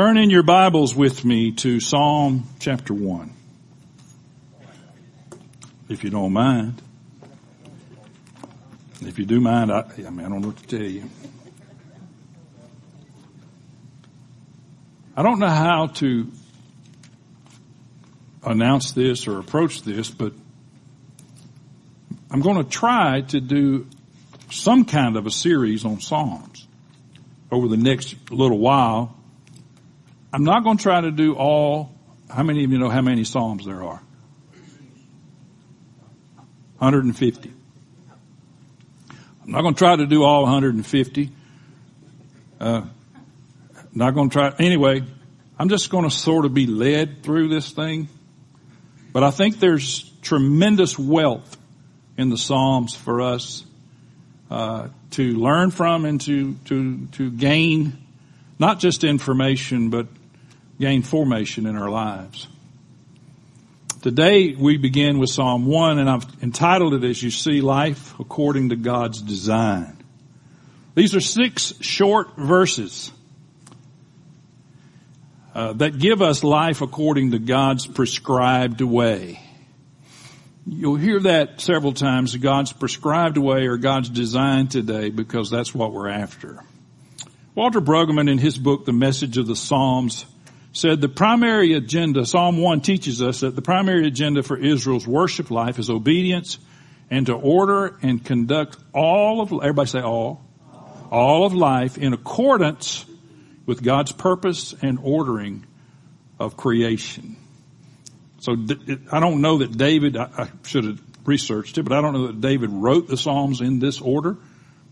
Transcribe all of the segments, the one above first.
Turn in your Bibles with me to Psalm chapter 1. If you don't mind. If you do mind, I, I mean, I don't know what to tell you. I don't know how to announce this or approach this, but I'm going to try to do some kind of a series on Psalms over the next little while. I'm not going to try to do all, how many of you know how many Psalms there are? 150. I'm not going to try to do all 150. Uh, not going to try, anyway, I'm just going to sort of be led through this thing. But I think there's tremendous wealth in the Psalms for us uh, to learn from and to to to gain not just information but gain formation in our lives. Today we begin with Psalm 1 and I've entitled it as you see life according to God's design. These are six short verses uh, that give us life according to God's prescribed way. You'll hear that several times, God's prescribed way or God's design today because that's what we're after. Walter Brueggemann in his book, The Message of the Psalms, said the primary agenda, Psalm 1 teaches us that the primary agenda for Israel's worship life is obedience and to order and conduct all of, everybody say all, all of life in accordance with God's purpose and ordering of creation. So I don't know that David, I should have researched it, but I don't know that David wrote the Psalms in this order,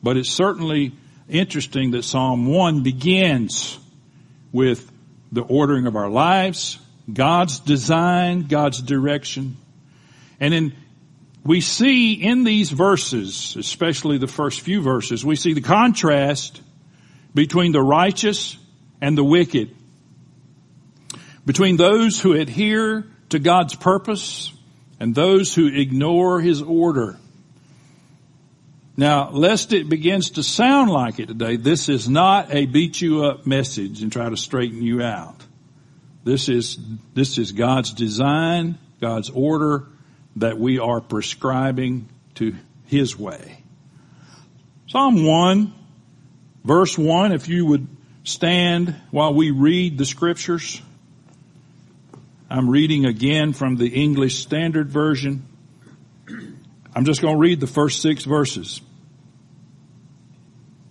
but it's certainly interesting that Psalm 1 begins with the ordering of our lives, God's design, God's direction. And then we see in these verses, especially the first few verses, we see the contrast between the righteous and the wicked. Between those who adhere to God's purpose and those who ignore His order. Now, lest it begins to sound like it today, this is not a beat you up message and try to straighten you out. This is, this is God's design, God's order that we are prescribing to His way. Psalm 1, verse 1, if you would stand while we read the scriptures. I'm reading again from the English Standard Version. I'm just going to read the first six verses.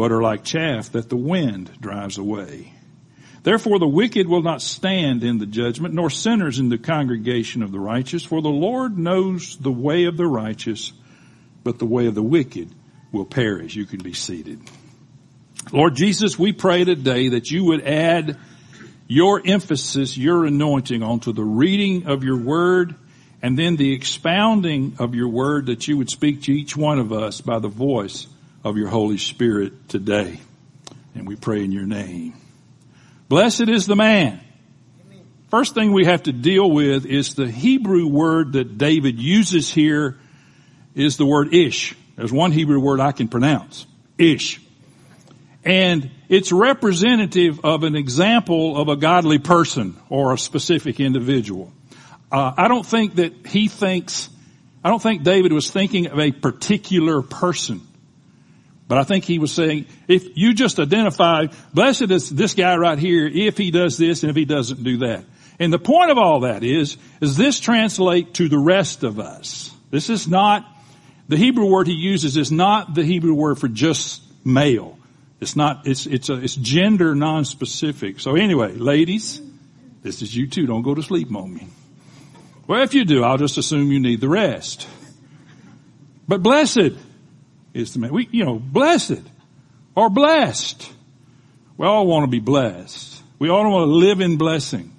but are like chaff that the wind drives away. Therefore the wicked will not stand in the judgment, nor sinners in the congregation of the righteous, for the Lord knows the way of the righteous, but the way of the wicked will perish. You can be seated. Lord Jesus, we pray today that you would add your emphasis, your anointing onto the reading of your word and then the expounding of your word that you would speak to each one of us by the voice of your Holy Spirit today. And we pray in your name. Blessed is the man. First thing we have to deal with is the Hebrew word that David uses here is the word ish. There's one Hebrew word I can pronounce. Ish. And it's representative of an example of a godly person or a specific individual. Uh, I don't think that he thinks, I don't think David was thinking of a particular person. But I think he was saying, if you just identify, blessed is this guy right here if he does this and if he doesn't do that. And the point of all that is, is this translate to the rest of us. This is not, the Hebrew word he uses is not the Hebrew word for just male. It's not, it's, it's a, it's gender non-specific. So anyway, ladies, this is you too. Don't go to sleep on me. Well, if you do, I'll just assume you need the rest. But blessed is the man. We, you know, blessed or blessed. We all want to be blessed. We all want to live in blessing.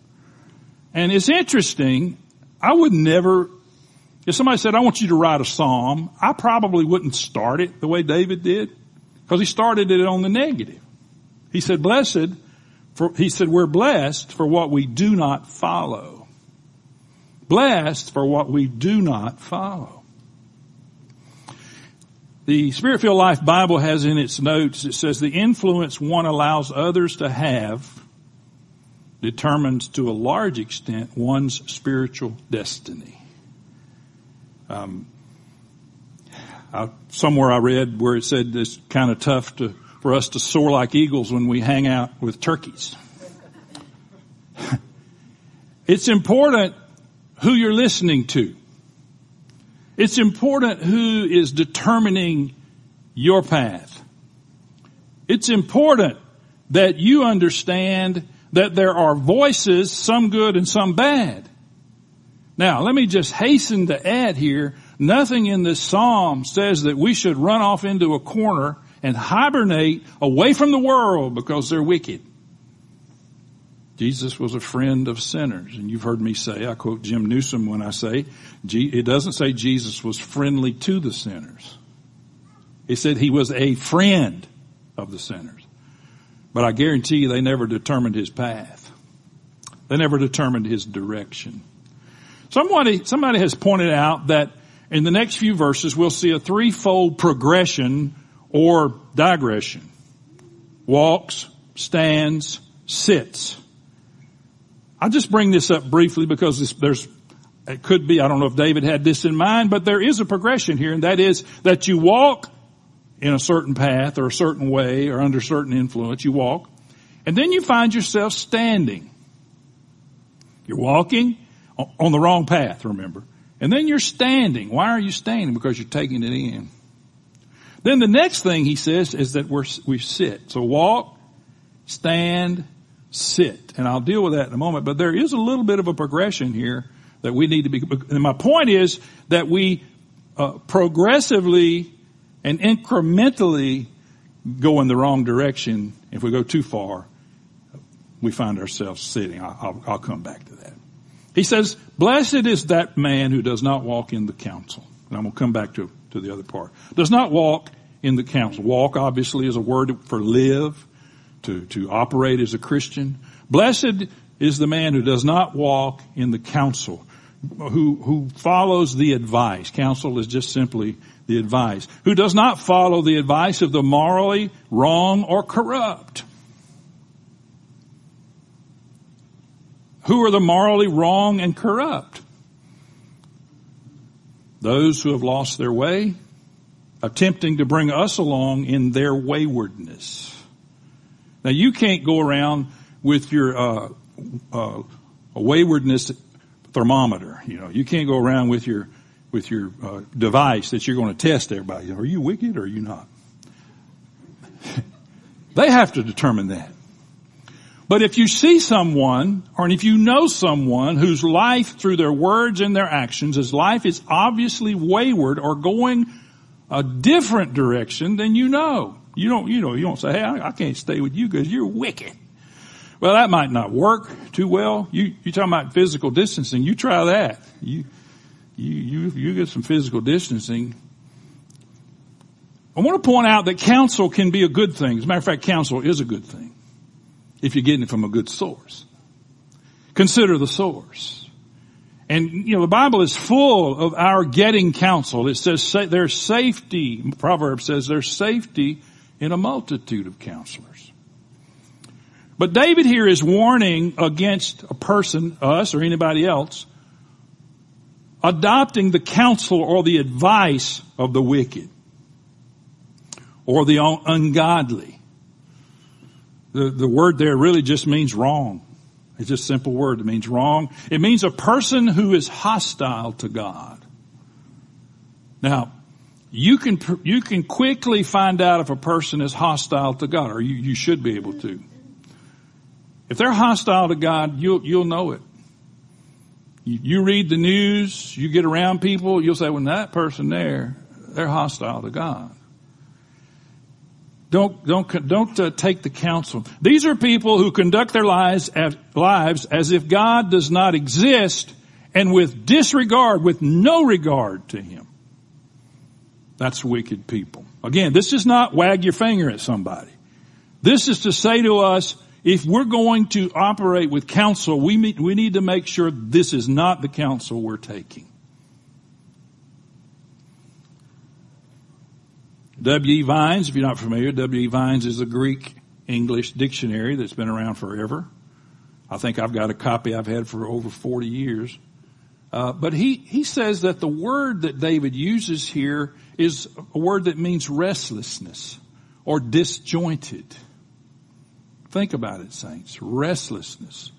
And it's interesting. I would never, if somebody said, I want you to write a psalm, I probably wouldn't start it the way David did because he started it on the negative. He said, blessed for, he said, we're blessed for what we do not follow. Blessed for what we do not follow. The Spirit-filled Life Bible has in its notes, it says the influence one allows others to have determines to a large extent one's spiritual destiny. Um, I, somewhere I read where it said it's kind of tough to, for us to soar like eagles when we hang out with turkeys. it's important who you're listening to. It's important who is determining your path. It's important that you understand that there are voices, some good and some bad. Now, let me just hasten to add here, nothing in this psalm says that we should run off into a corner and hibernate away from the world because they're wicked. Jesus was a friend of sinners. And you've heard me say, I quote Jim Newsom when I say, it doesn't say Jesus was friendly to the sinners. It said he was a friend of the sinners. But I guarantee you they never determined his path. They never determined his direction. Somebody, somebody has pointed out that in the next few verses we'll see a threefold progression or digression. Walks, stands, sits. I'll just bring this up briefly because this, there's, it could be, I don't know if David had this in mind, but there is a progression here and that is that you walk in a certain path or a certain way or under certain influence, you walk, and then you find yourself standing. You're walking on the wrong path, remember. And then you're standing. Why are you standing? Because you're taking it in. Then the next thing he says is that we're, we sit. So walk, stand, sit. And I'll deal with that in a moment, but there is a little bit of a progression here that we need to be, and my point is that we uh, progressively and incrementally go in the wrong direction. If we go too far, we find ourselves sitting. I'll, I'll come back to that. He says, blessed is that man who does not walk in the counsel. And I'm going to come back to, to the other part. Does not walk in the counsel. Walk obviously is a word for live to, to operate as a Christian. Blessed is the man who does not walk in the counsel, who, who follows the advice. Counsel is just simply the advice. Who does not follow the advice of the morally wrong or corrupt. Who are the morally wrong and corrupt? Those who have lost their way, attempting to bring us along in their waywardness. Now you can't go around with your uh, uh, waywardness thermometer. You know, you can't go around with your with your uh, device that you're going to test everybody. Are you wicked or are you not? they have to determine that. But if you see someone, or if you know someone whose life through their words and their actions, his life is obviously wayward or going a different direction, then you know. You don't, you know, you don't say, hey, I, I can't stay with you because you're wicked. Well, that might not work too well. You, you talking about physical distancing. You try that. You, you, you, you get some physical distancing. I want to point out that counsel can be a good thing. As a matter of fact, counsel is a good thing. If you're getting it from a good source. Consider the source. And, you know, the Bible is full of our getting counsel. It says there's safety. Proverbs says there's safety in a multitude of counselors. But David here is warning against a person, us or anybody else, adopting the counsel or the advice of the wicked or the ungodly. The, the word there really just means wrong. It's just a simple word. It means wrong. It means a person who is hostile to God. Now, you can, you can quickly find out if a person is hostile to God, or you, you should be able to. If they're hostile to God, you'll, you'll know it. You, you read the news, you get around people, you'll say, well, that person there, they're hostile to God. Don't, don't, don't uh, take the counsel. These are people who conduct their lives as, lives as if God does not exist and with disregard, with no regard to Him. That's wicked people. Again, this is not wag your finger at somebody. This is to say to us, if we're going to operate with counsel, we, we need to make sure this is not the counsel we're taking. W.E. Vines, if you're not familiar, W.E. Vines is a Greek English dictionary that's been around forever. I think I've got a copy I've had for over 40 years. Uh, but he, he says that the word that David uses here is a word that means restlessness or disjointed. Think about it, saints. Restlessness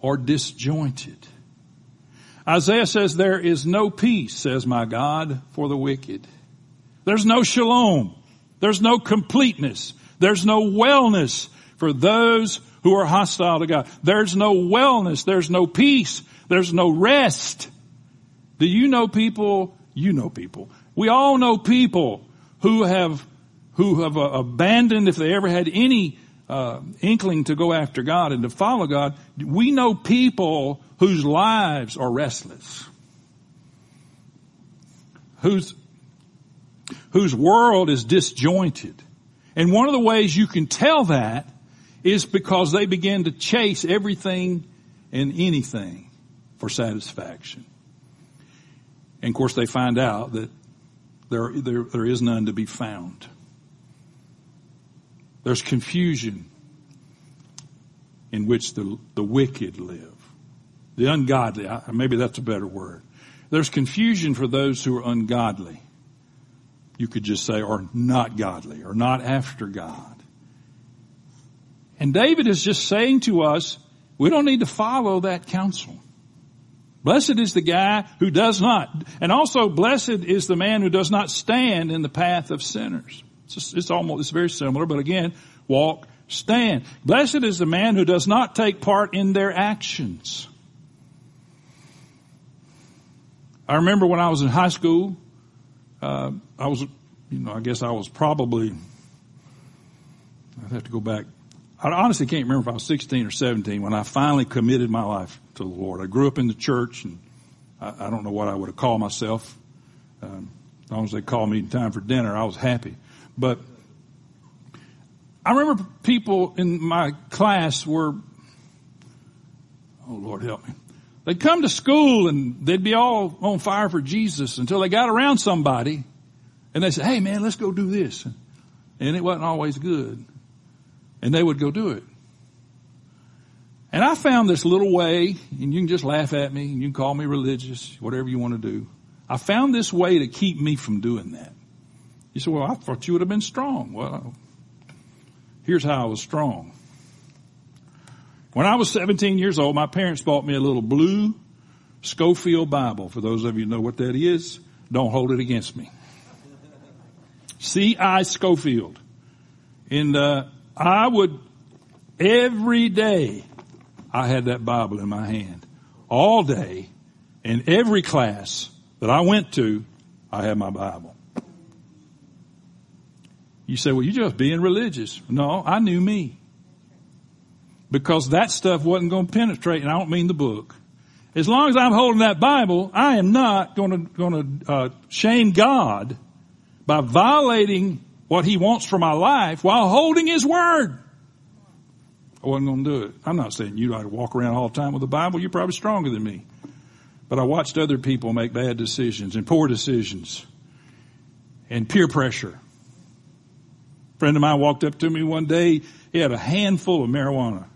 or disjointed. Isaiah says, there is no peace, says my God, for the wicked. There's no shalom. There's no completeness. There's no wellness for those who are hostile to God. There's no wellness. There's no peace. There's no rest. Do you know people? You know people. We all know people who have, who have uh, abandoned, if they ever had any uh, inkling to go after God and to follow God, we know people whose lives are restless, whose whose world is disjointed. And one of the ways you can tell that is because they begin to chase everything and anything for satisfaction. And of course they find out that there, there, there is none to be found. There's confusion in which the, the wicked live. The ungodly, maybe that's a better word. There's confusion for those who are ungodly. You could just say, are not godly, or not after God. And David is just saying to us, we don't need to follow that counsel. Blessed is the guy who does not. And also blessed is the man who does not stand in the path of sinners. It's, just, it's almost, it's very similar, but again, walk, stand. Blessed is the man who does not take part in their actions. I remember when I was in high school, uh, I was, you know, I guess I was probably, I'd have to go back. I honestly can't remember if I was 16 or 17 when I finally committed my life to the Lord. I grew up in the church and I, I don't know what I would have called myself. Um, as long as they called me in time for dinner, I was happy. But I remember people in my class were, oh Lord help me. They'd come to school and they'd be all on fire for Jesus until they got around somebody and they said, hey man, let's go do this. And it wasn't always good. And they would go do it. And I found this little way, and you can just laugh at me, and you can call me religious, whatever you want to do. I found this way to keep me from doing that. You say, well, I thought you would have been strong. Well, here's how I was strong. When I was 17 years old, my parents bought me a little blue Scofield Bible. For those of you know what that is, don't hold it against me. C.I. Scofield. And, uh, I would, every day, I had that Bible in my hand. All day, in every class that I went to, I had my Bible. You say, well, you're just being religious. No, I knew me because that stuff wasn't going to penetrate, and I don't mean the book. As long as I'm holding that Bible, I am not going to going to uh, shame God by violating what He wants for my life while holding His word. I wasn't going to do it. I'm not saying you ought to walk around all the time with the Bible. You're probably stronger than me. But I watched other people make bad decisions and poor decisions and peer pressure. A friend of mine walked up to me one day. He had a handful of marijuana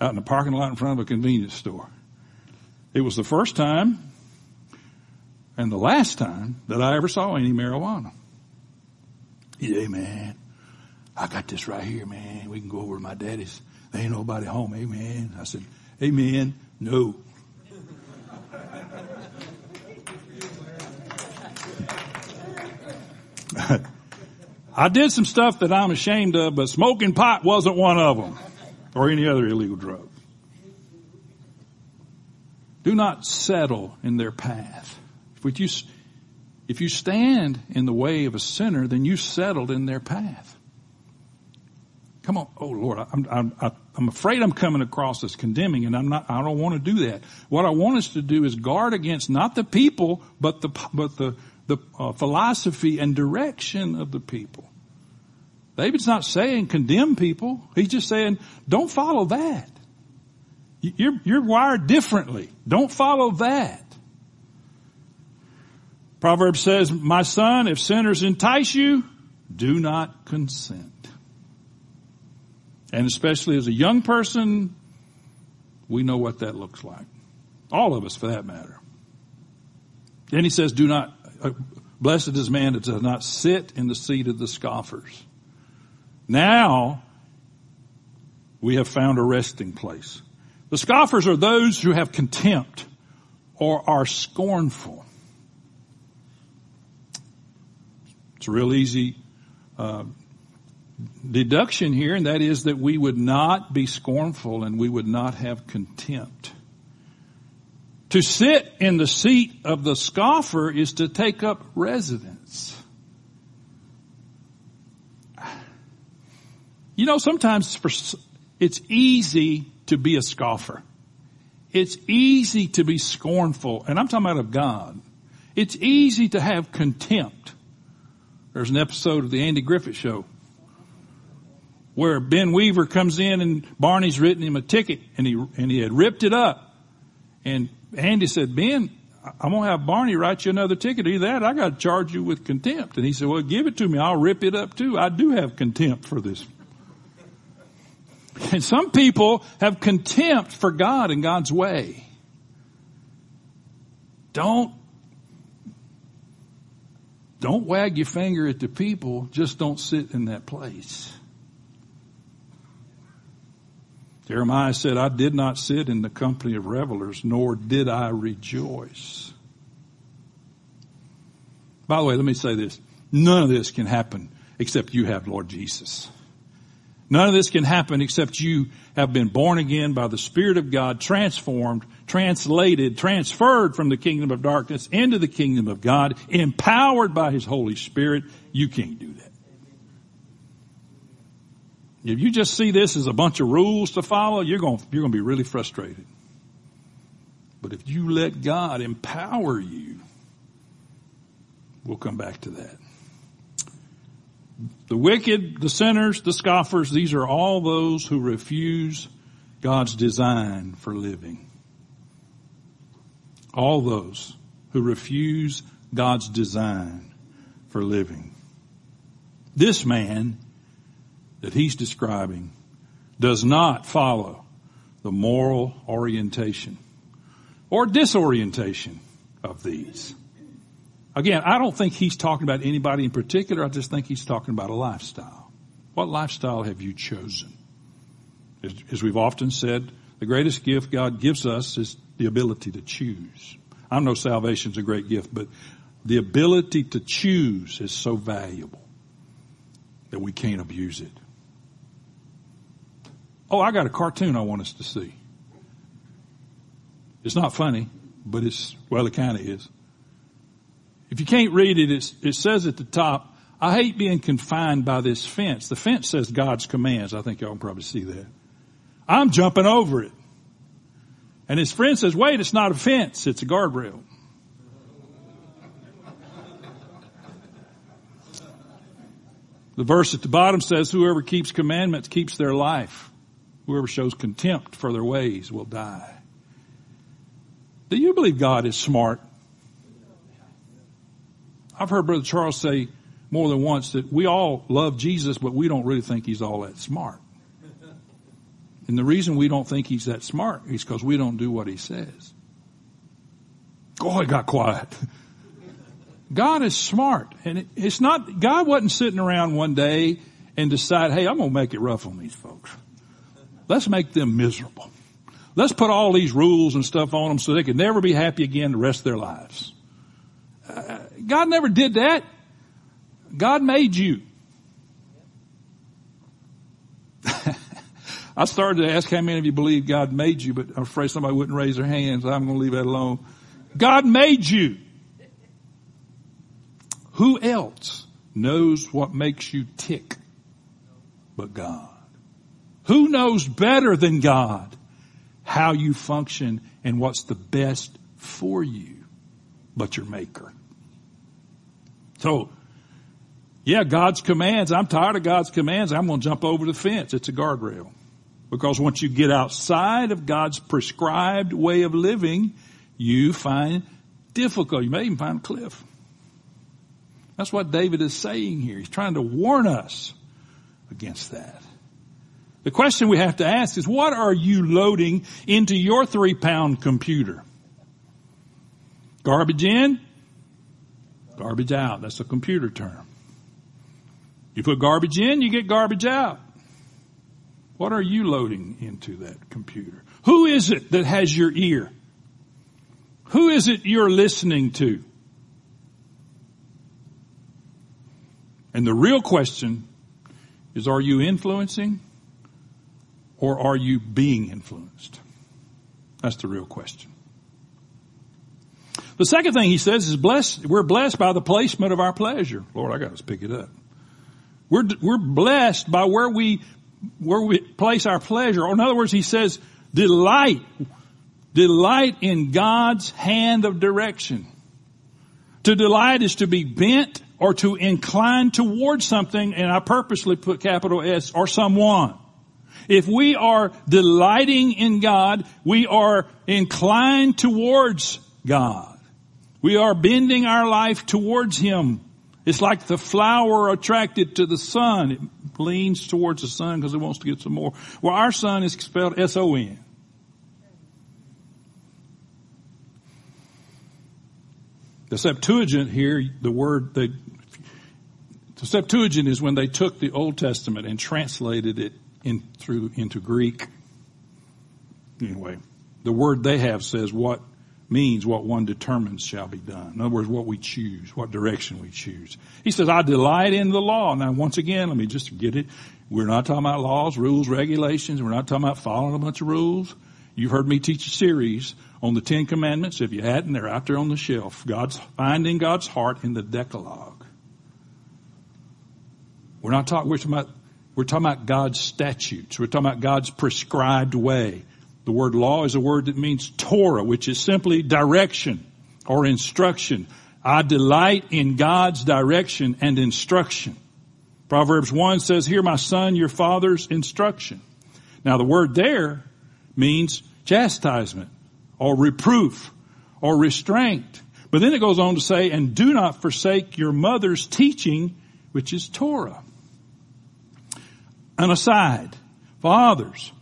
out in the parking lot in front of a convenience store. It was the first time and the last time that I ever saw any marijuana. Yeah, man. I got this right here, man. We can go over to my daddy's. There ain't nobody home. Amen. I said, Amen. No. I did some stuff that I'm ashamed of, but smoking pot wasn't one of them or any other illegal drug. Do not settle in their path. If you, if you stand in the way of a sinner, then you settled in their path. Come on. Oh Lord, I'm, I'm, I'm afraid I'm coming across as condemning and I'm not, I don't want to do that. What I want us to do is guard against not the people, but the, but the, the uh, philosophy and direction of the people. David's not saying condemn people. He's just saying don't follow that. You're, you're wired differently. Don't follow that. Proverbs says, my son, if sinners entice you, do not consent. And especially as a young person, we know what that looks like. All of us for that matter. Then he says, do not, uh, blessed is man that does not sit in the seat of the scoffers. Now, we have found a resting place. The scoffers are those who have contempt or are scornful. It's a real easy uh, deduction here, and that is that we would not be scornful and we would not have contempt. To sit in the seat of the scoffer is to take up residence. You know, sometimes for, it's easy to be a scoffer. It's easy to be scornful, and I'm talking about of God. It's easy to have contempt. There's an episode of the Andy Griffith show where Ben Weaver comes in and Barney's written him a ticket and he, and he had ripped it up. And Andy said, Ben, I'm going to have Barney write you another ticket. Either that, I got to charge you with contempt. And he said, well, give it to me. I'll rip it up too. I do have contempt for this. And some people have contempt for God and God's way. Don't, don't wag your finger at the people. Just don't sit in that place. Jeremiah said, I did not sit in the company of revelers, nor did I rejoice. By the way, let me say this. None of this can happen except you have Lord Jesus. None of this can happen except you have been born again by the Spirit of God, transformed, translated, transferred from the kingdom of darkness into the kingdom of God, empowered by His Holy Spirit. You can't do that. If you just see this as a bunch of rules to follow, you're going, you're going to be really frustrated. But if you let God empower you, we'll come back to that. The wicked, the sinners, the scoffers, these are all those who refuse God's design for living. All those who refuse God's design for living. This man that he's describing does not follow the moral orientation or disorientation of these. Again, I don't think he's talking about anybody in particular. I just think he's talking about a lifestyle. What lifestyle have you chosen? As, we've often said, the greatest gift God gives us is the ability to choose. I know salvation's a great gift, but the ability to choose is so valuable that we can't abuse it. Oh, I got a cartoon I want us to see. It's not funny, but it's, well, it kind of is. If you can't read it, it says at the top, I hate being confined by this fence. The fence says God's commands. I think y'all can probably see that. I'm jumping over it. And his friend says, wait, it's not a fence, it's a guardrail. The verse at the bottom says, whoever keeps commandments keeps their life. Whoever shows contempt for their ways will die. Do you believe God is smart? I've heard Brother Charles say more than once that we all love Jesus, but we don't really think he's all that smart. And the reason we don't think he's that smart is because we don't do what he says. Oh, it got quiet. God is smart. And it's not, God wasn't sitting around one day and decide, hey, I'm going to make it rough on these folks. Let's make them miserable. Let's put all these rules and stuff on them so they can never be happy again the rest of their lives. God never did that. God made you. I started to ask how many of you believe God made you, but I'm afraid somebody wouldn't raise their hands. I'm going to leave that alone. God made you. Who else knows what makes you tick but God? Who knows better than God how you function and what's the best for you but your maker? So, yeah, God's commands. I'm tired of God's commands. I'm going to jump over the fence. It's a guardrail. Because once you get outside of God's prescribed way of living, you find difficult. You may even find a cliff. That's what David is saying here. He's trying to warn us against that. The question we have to ask is what are you loading into your three pound computer? Garbage in, garbage out. That's a computer term. You put garbage in, you get garbage out. What are you loading into that computer? Who is it that has your ear? Who is it you're listening to? And the real question is are you influencing or are you being influenced? That's the real question. The second thing he says is blessed, we're blessed by the placement of our pleasure. Lord, I got to pick it up. We're, we're blessed by where we, where we place our pleasure. Or in other words, he says delight Delight in God's hand of direction. To delight is to be bent or to incline towards something, and I purposely put capital S, or someone. If we are delighting in God, we are inclined towards God. We are bending our life towards Him. It's like the flower attracted to the sun. It leans towards the sun because it wants to get some more. Well, our sun is spelled S-O-N. The Septuagint here, the word they, the Septuagint is when they took the Old Testament and translated it in through into Greek. Anyway, the word they have says what means what one determines shall be done. In other words, what we choose, what direction we choose. He says, I delight in the law. Now, once again, let me just get it. We're not talking about laws, rules, regulations. We're not talking about following a bunch of rules. You've heard me teach a series on the Ten Commandments. If you hadn't, they're out there on the shelf. God's finding God's heart in the Decalogue. We're not talking, we're talking about, we're talking about God's statutes. We're talking about God's prescribed way. The word law is a word that means Torah, which is simply direction or instruction. I delight in God's direction and instruction. Proverbs 1 says, Hear my son, your father's instruction. Now the word there means chastisement or reproof or restraint. But then it goes on to say, and do not forsake your mother's teaching, which is Torah. An aside, fathers,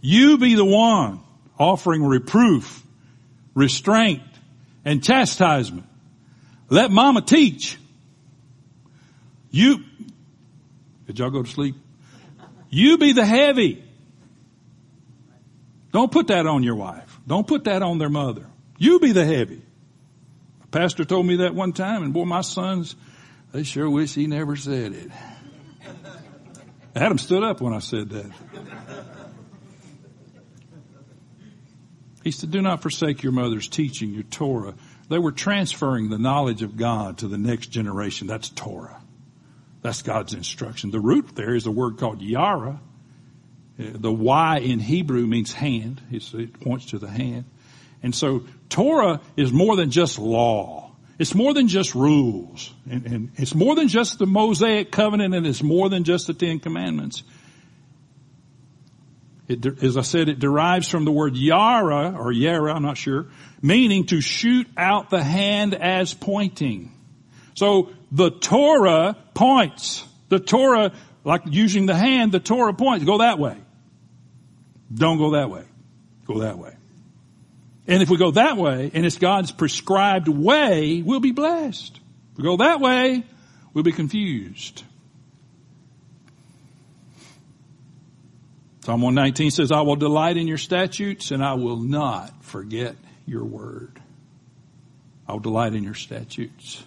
you be the one offering reproof, restraint, and chastisement. Let mama teach. You, did y'all go to sleep? You be the heavy. Don't put that on your wife. Don't put that on their mother. You be the heavy. A pastor told me that one time, and boy, my sons, they sure wish he never said it. Adam stood up when I said that. He said, do not forsake your mother's teaching, your Torah. They were transferring the knowledge of God to the next generation. That's Torah. That's God's instruction. The root there is a word called Yara, uh, the Y in Hebrew means hand. it points to the hand. And so Torah is more than just law. It's more than just rules. And, and, it's more than just the Mosaic covenant and it's more than just the Ten Commandments. It, as I said, it derives from the word yara or yara, I'm not sure, meaning to shoot out the hand as pointing. So the Torah points. The Torah, like using the hand, the Torah points. Go that way. Don't go that way. Go that way. And if we go that way, and it's God's prescribed way, we'll be blessed. If we go that way, we'll be confused. Psalm 119 says, I will delight in your statutes and I will not forget your word. I will delight in your statutes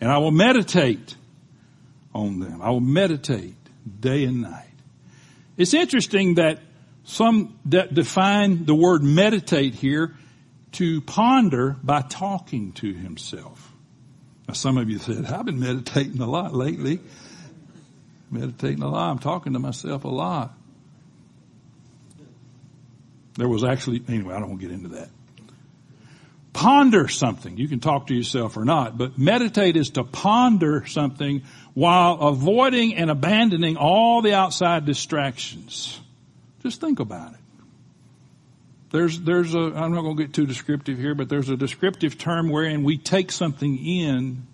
and I will meditate on them. I will meditate day and night. It's interesting that some de- define the word meditate here to ponder by talking to himself. Now some of you said, I've been meditating a lot lately. Meditating a lot. I'm talking to myself a lot. There was actually, anyway, I don't want to get into that. Ponder something. You can talk to yourself or not, but meditate is to ponder something while avoiding and abandoning all the outside distractions. Just think about it. There's, there's a, I'm not going to get too descriptive here, but there's a descriptive term wherein we take something in.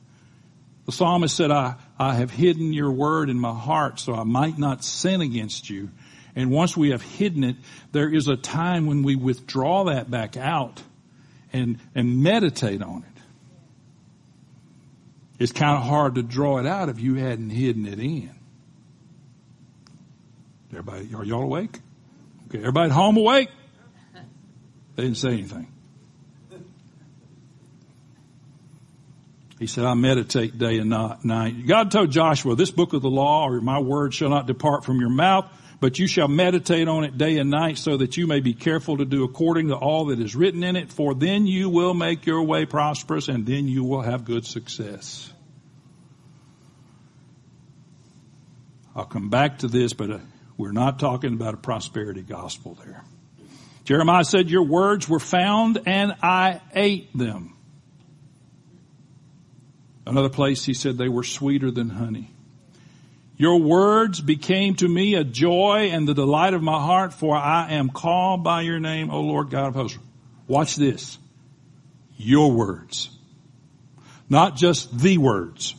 The psalmist said, I, I have hidden your word in my heart so I might not sin against you. And once we have hidden it, there is a time when we withdraw that back out and, and meditate on it. It's kind of hard to draw it out if you hadn't hidden it in. Everybody, are y'all awake? Okay, everybody at home awake? They didn't say anything. He said, I meditate day and night. God told Joshua, this book of the law or my word shall not depart from your mouth, but you shall meditate on it day and night so that you may be careful to do according to all that is written in it, for then you will make your way prosperous and then you will have good success. I'll come back to this, but uh, we're not talking about a prosperity gospel there. Jeremiah said, your words were found and I ate them. Another place he said they were sweeter than honey. Your words became to me a joy and the delight of my heart, for I am called by your name, O Lord God of hosts. Watch this. Your words. Not just the words.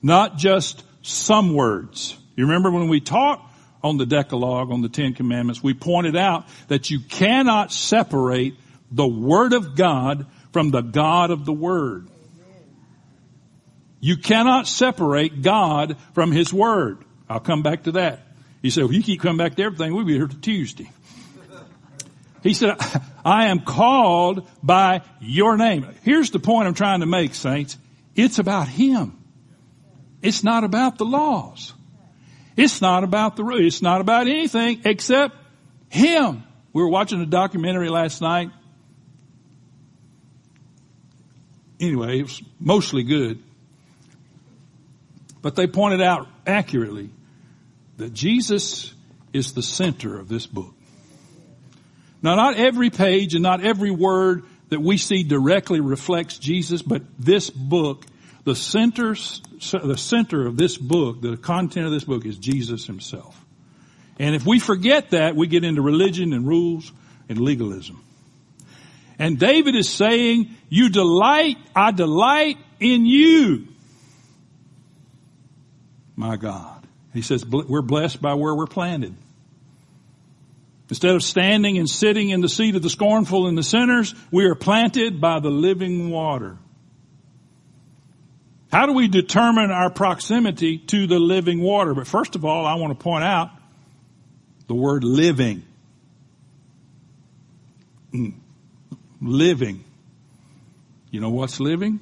Not just some words. You remember when we talked on the Decalogue, on the Ten Commandments, we pointed out that you cannot separate the Word of God from the God of the Word. You cannot separate God from His Word. I'll come back to that. He said, if you keep coming back to everything, we'll be here to Tuesday. He said, I am called by your name. Here's the point I'm trying to make, saints. It's about Him. It's not about the laws. It's not about the rules. It's not about anything except Him. We were watching a documentary last night. Anyway, it was mostly good. But they pointed out accurately that Jesus is the center of this book. Now not every page and not every word that we see directly reflects Jesus, but this book, the center, the center of this book, the content of this book is Jesus himself. And if we forget that, we get into religion and rules and legalism. And David is saying, you delight, I delight in you. My God. He says, we're blessed by where we're planted. Instead of standing and sitting in the seat of the scornful and the sinners, we are planted by the living water. How do we determine our proximity to the living water? But first of all, I want to point out the word living. Mm. Living. You know what's living?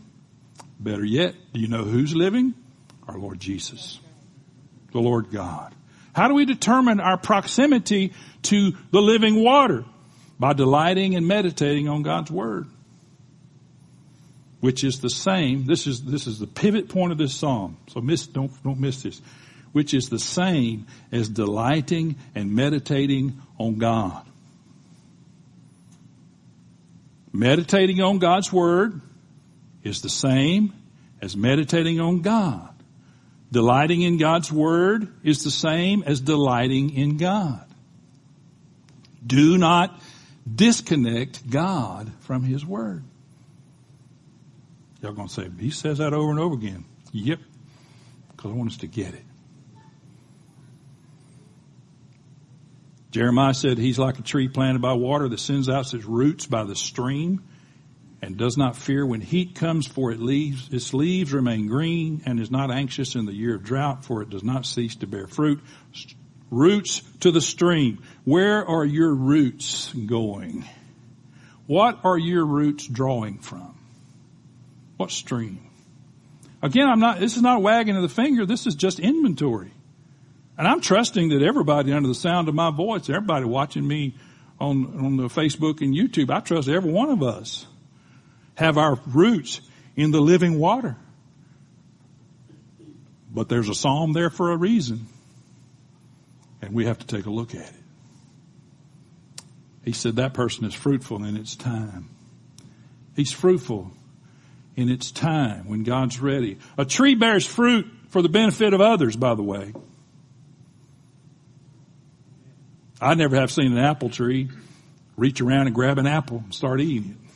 Better yet, do you know who's living? Our Lord Jesus. The Lord God. How do we determine our proximity to the living water? By delighting and meditating on God's Word which is the same. This is, this is the pivot point of this psalm. So miss, don't, don't miss this. Which is the same as delighting and meditating on God. Meditating on God's Word is the same as meditating on God. Delighting in God's Word is the same as delighting in God. Do not disconnect God from His Word. Y'all gonna say, he says that over and over again. Yep. Because I want us to get it. Jeremiah said he's like a tree planted by water that sends out its roots by the stream and does not fear when heat comes for it leaves, its leaves remain green and is not anxious in the year of drought for it does not cease to bear fruit. Roots to the stream. Where are your roots going? What are your roots drawing from? What stream? Again, I'm not, this is not a wagging of the finger. This is just inventory. And I'm trusting that everybody under the sound of my voice, everybody watching me on, on the Facebook and YouTube, I trust every one of us have our roots in the living water. But there's a psalm there for a reason. And we have to take a look at it. He said that person is fruitful in its time. He's fruitful in its time when God's ready. A tree bears fruit for the benefit of others, by the way. I never have seen an apple tree reach around and grab an apple and start eating it.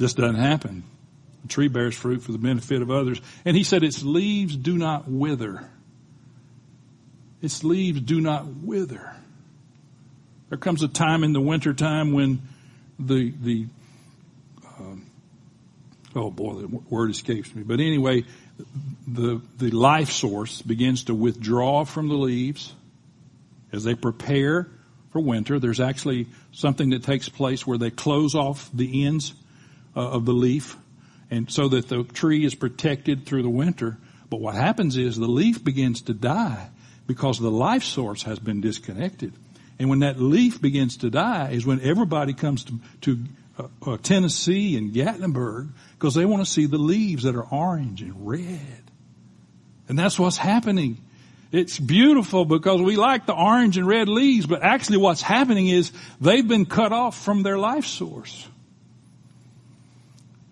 This doesn't happen. The tree bears fruit for the benefit of others. And he said its leaves do not wither. Its leaves do not wither. There comes a time in the winter time when the, the, um, oh boy, the word escapes me. But anyway, the, the life source begins to withdraw from the leaves as they prepare for winter. There's actually something that takes place where they close off the ends uh, of the leaf and so that the tree is protected through the winter. But what happens is the leaf begins to die because the life source has been disconnected. And when that leaf begins to die is when everybody comes to, to uh, uh, Tennessee and Gatlinburg because they want to see the leaves that are orange and red. And that's what's happening. It's beautiful because we like the orange and red leaves, but actually what's happening is they've been cut off from their life source.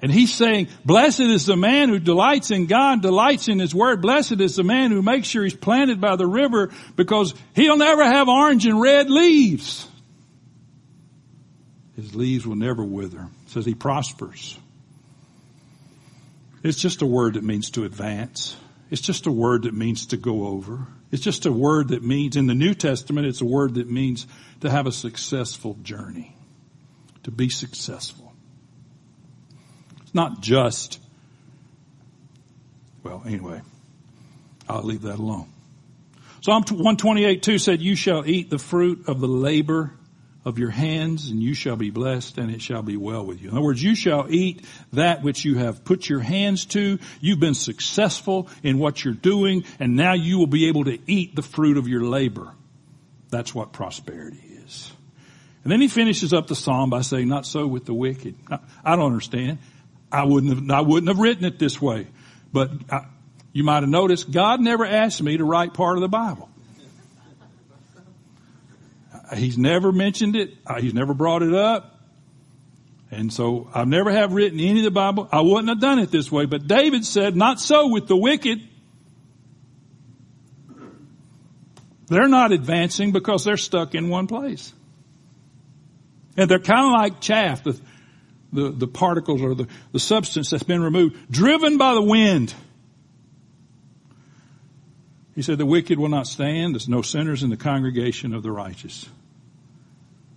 And he's saying, blessed is the man who delights in God, delights in his word. Blessed is the man who makes sure he's planted by the river because he'll never have orange and red leaves. His leaves will never wither. It says he prospers. It's just a word that means to advance. It's just a word that means to go over. It's just a word that means, in the New Testament, it's a word that means to have a successful journey. To be successful. Not just, well, anyway, I'll leave that alone. Psalm 128 2 said, You shall eat the fruit of the labor of your hands, and you shall be blessed, and it shall be well with you. In other words, you shall eat that which you have put your hands to. You've been successful in what you're doing, and now you will be able to eat the fruit of your labor. That's what prosperity is. And then he finishes up the psalm by saying, Not so with the wicked. I don't understand. I wouldn't have, I wouldn't have written it this way. But I, you might have noticed God never asked me to write part of the Bible. He's never mentioned it. Uh, he's never brought it up. And so I've never have written any of the Bible. I wouldn't have done it this way. But David said, not so with the wicked. They're not advancing because they're stuck in one place. And they're kind of like chaff. The, the, the particles or the, the substance that's been removed, driven by the wind. He said, the wicked will not stand. There's no sinners in the congregation of the righteous.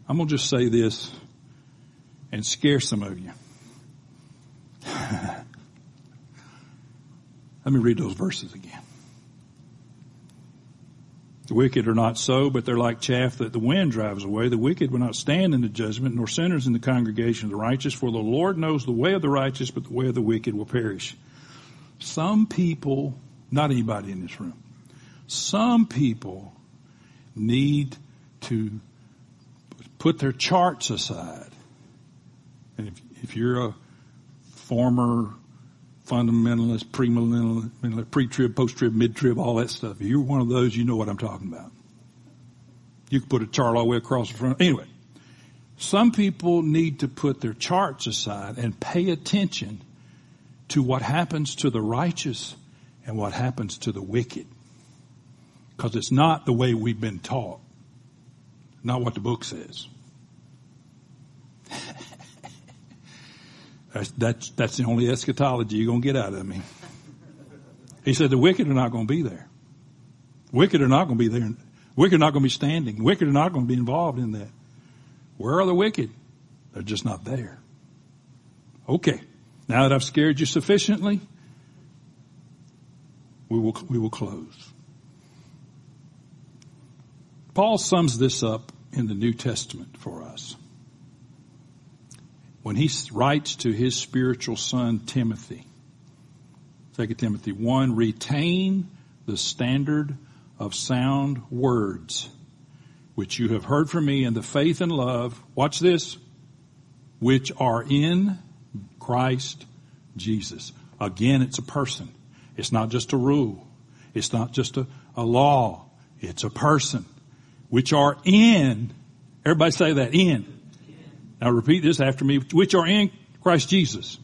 I'm going to just say this and scare some of you. Let me read those verses again. The wicked are not so, but they're like chaff that the wind drives away. The wicked will not stand in the judgment, nor sinners in the congregation of the righteous, for the Lord knows the way of the righteous, but the way of the wicked will perish. Some people, not anybody in this room, some people need to put their charts aside. And if, if you're a former fundamentalist, premillennialist, pre-trib, post-trib, mid-trib, all that stuff. If you're one of those, you know what I'm talking about. You can put a chart all the way across the front. Anyway, some people need to put their charts aside and pay attention to what happens to the righteous and what happens to the wicked. Because it's not the way we've been taught. Not what the book says. That's, that's, that's the only eschatology you're going to get out of me. He said the wicked are not going to be there. Wicked are not going to be there. Wicked are not going to be standing. Wicked are not going to be involved in that. Where are the wicked? They're just not there. Okay. Now that I've scared you sufficiently, we will, we will close. Paul sums this up in the New Testament for us when he writes to his spiritual son Timothy. 2 Timothy 1, retain the standard of sound words, which you have heard from me in the faith and love, watch this, which are in Christ Jesus. Again, it's a person. It's not just a rule. It's not just a, a law. It's a person, which are in Everybody say that. In. Now repeat this after me. Which are in Christ Jesus.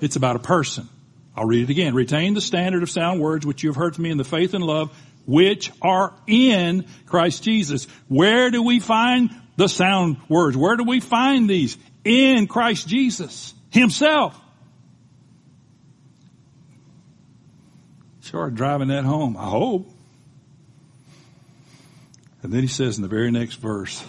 It's about a person. I'll read it again. Retain the standard of sound words which you have heard from me in the faith and love which are in Christ Jesus. Where do we find the sound words? Where do we find these? In Christ Jesus Himself. Start driving that home, I hope. And then he says in the very next verse,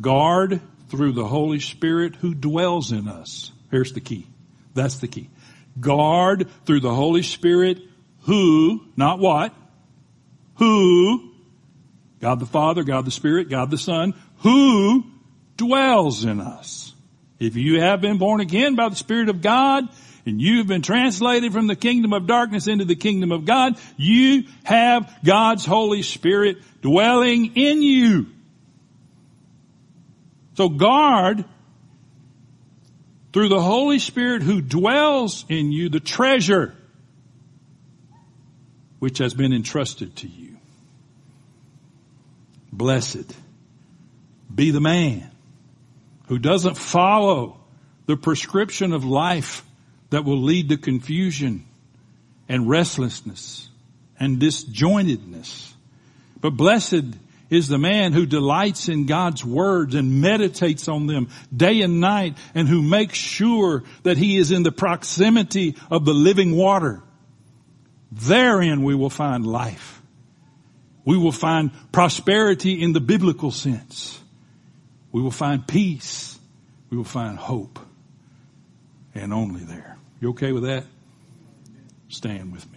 guard through the Holy Spirit who dwells in us. Here's the key. That's the key. Guard through the Holy Spirit who, not what, who, God the Father, God the Spirit, God the Son, who dwells in us. If you have been born again by the Spirit of God, and you've been translated from the kingdom of darkness into the kingdom of God, you have God's Holy Spirit dwelling in you. So guard through the Holy Spirit who dwells in you the treasure which has been entrusted to you. Blessed be the man who doesn't follow the prescription of life that will lead to confusion and restlessness and disjointedness. But blessed is the man who delights in God's words and meditates on them day and night and who makes sure that he is in the proximity of the living water. Therein we will find life. We will find prosperity in the biblical sense. We will find peace. We will find hope. And only there. You okay with that? Stand with me.